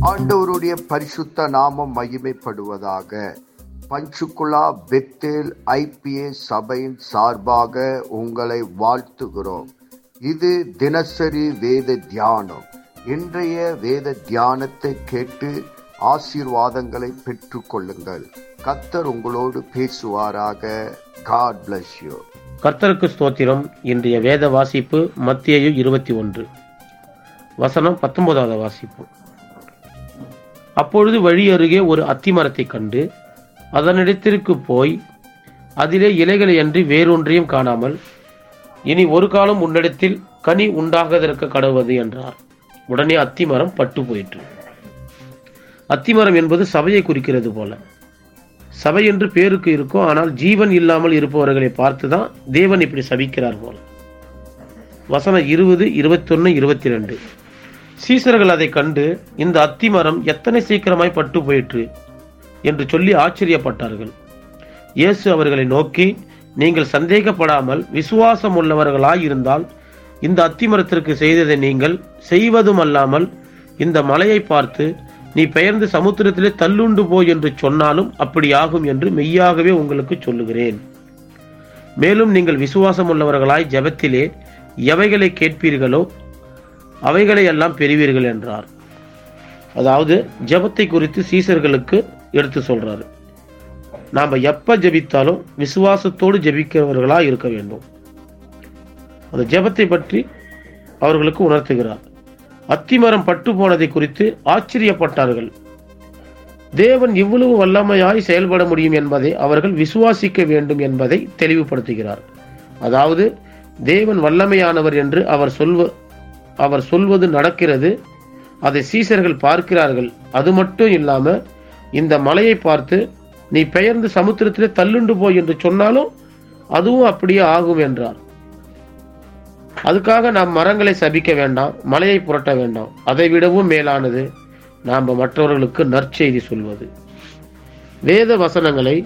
ஆண்டவருடைய பரிசுத்த நாமம் மகிமைப்படுவதாக. பஞ்சுகுலா பெத்தேல் ஐபிஏ சபையின் சார்பாக உங்களை வாழ்த்துகிறோம். இது தினசரி வேத தியானம். இன்றைய வேத தியானத்தை கேட்டு ஆசீர்வாதங்களை பெற்றுக்கொள்ளுங்கள் கத்தர் உங்களோடு பேசுவாராக. காட் பிளஸ் யூ கர்த்தருக்கு ஸ்தோத்திரம். இன்றைய வேத வாசிப்பு மத்தியு இருபத்தி ஒன்று. வசனம் பத்தொன்பதாவது வாசிப்பு. அப்பொழுது வழி அருகே ஒரு அத்திமரத்தைக் கண்டு அதனிடத்திற்கு போய் அதிலே இலைகளை அன்றி வேறொன்றையும் காணாமல் இனி ஒரு காலம் உன்னிடத்தில் கனி உண்டாகதற்க கடவுது என்றார். உடனே அத்திமரம் பட்டு போயிற்று. அத்திமரம் என்பது சபையை குறிக்கிறது போல. சபை என்று பேருக்கு இருக்கும் ஆனால் ஜீவன் இல்லாமல் இருப்பவர்களை பார்த்து தான் தேவன் இப்படி சபிக்கிறார் போல. வசனம் இருபது இருபத்தொன்னு இருபத்தி ரெண்டு சீசர்கள் அதை கண்டு இந்த அத்திமரம் எத்தனை சீக்கிரமாய் பட்டு போயிற்று? என்று சொல்லி ஆச்சரியப்பட்டார்கள். இயேசு அவர்களை நோக்கி நீங்கள் சந்தேகப்படாமல் விசுவாசம் உள்ளவர்களாய் இருந்தால் இந்த அத்திமரத்திற்கு செய்ததை நீங்கள் செய்வதும் அல்லாமல் இந்த மலையை பார்த்து நீ பெயர்ந்து சமுத்திரத்திலே தள்ளுண்டு போ என்று சொன்னாலும் அப்படி ஆகும் என்று மெய்யாகவே உங்களுக்கு சொல்லுகிறேன். மேலும் நீங்கள் விசுவாசம் உள்ளவர்களாய் ஜெபத்திலே எவைகளை கேட்பீர்களோ அவைகளை எல்லாம் பெறுவீர்கள் என்றார். அதாவது ஜெபத்தை குறித்து சீசர்களுக்கு எடுத்து சொல்றாரு. நாம் எப்போ ஜெபித்தாலும் விசுவாசத்தோடு ஜபிக்கிறவர்களாக இருக்க வேண்டும். அந்த ஜெபத்தை பற்றி அவர்களுக்கு உணர்த்துகிறார். அத்திமரம் பட்டு போனதை குறித்து ஆச்சரியப்பட்டார்கள். தேவன் இவ்வளவு வல்லமையாய் செயல்பட முடியும் என்பதை அவர்கள் விசுவாசிக்க வேண்டும் என்பதை தெளிவுபடுத்துகிறார். அதாவது தேவன் வல்லமையானவர் என்று அவர் சொல்வ அவர் சொல்வது நடக்கிறது அதை சீசர்கள் பார்க்கிறார்கள். அது மட்டும் இல்லாம இந்த மலையை பார்த்து நீ பெயர்ந்து சமுத்திரத்திலே தள்ளுண்டு போய் என்று சொன்னாலும் அதுவும் அப்படியே ஆகும் என்றார். அதுக்காக நாம் மரங்களை சபிக்க வேண்டாம் மலையை புரட்ட வேண்டாம். அதை விடவும் மேலானது நாம் மற்றவர்களுக்கு நற்செய்தி சொல்வது. வேத வசனங்களை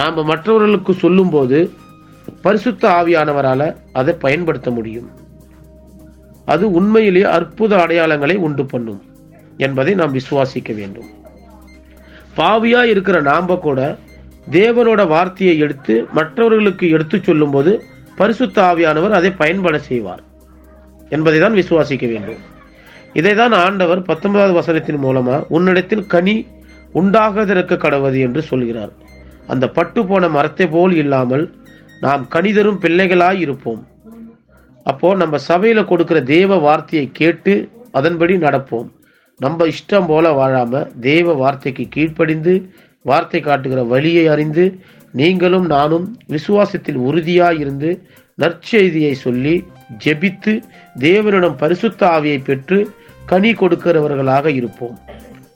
நாம் மற்றவர்களுக்கு சொல்லும்போது பரிசுத்த ஆவியானவரால் அதை பயன்படுத்த முடியும். அது உண்மையிலேயே அற்புத அடையாளங்களை உண்டு பண்ணும் என்பதை நாம் விசுவாசிக்க வேண்டும். பாவியா இருக்கிற நாம கூட தேவனோட வார்த்தையை எடுத்து மற்றவர்களுக்கு எடுத்து சொல்லும்போது பரிசுத்த ஆவியானவர் அதை பயன்பட செய்வார் என்பதை தான் விசுவாசிக்க வேண்டும். இதை தான் ஆண்டவர் பத்தொன்பதாவது வசனத்தின் மூலமா உன்னிடத்தில் கனி உண்டாகதற்கு கடவது என்று சொல்கிறார். அந்த பட்டு போன மரத்தை போல் இல்லாமல் நாம் கனிதரும் பிள்ளைகளாய் இருப்போம். அப்போ நம்ம சபையில் கொடுக்கிற தேவ வார்த்தையை கேட்டு அதன்படி நடப்போம். நம்ம இஷ்டம் போல வாழாமல் தேவ வார்த்தைக்கு கீழ்ப்படிந்து வார்த்தை காட்டுகிற வழியை அறிந்து நீங்களும் நானும் விசுவாசத்தில் உறுதியாக இருந்து நற்செய்தியை சொல்லி ஜெபித்து தேவனிடம் பரிசுத்த ஆவியை பெற்று கனி கொடுக்கிறவர்களாக இருப்போம்.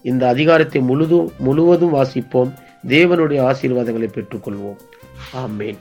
இந்த அதிகாரத்தை முழுதும் முழுவதும் வாசிப்போம். தேவனுடைய ஆசீர்வாதங்களை பெற்றுக்கொள்வோம். ஆமேன்.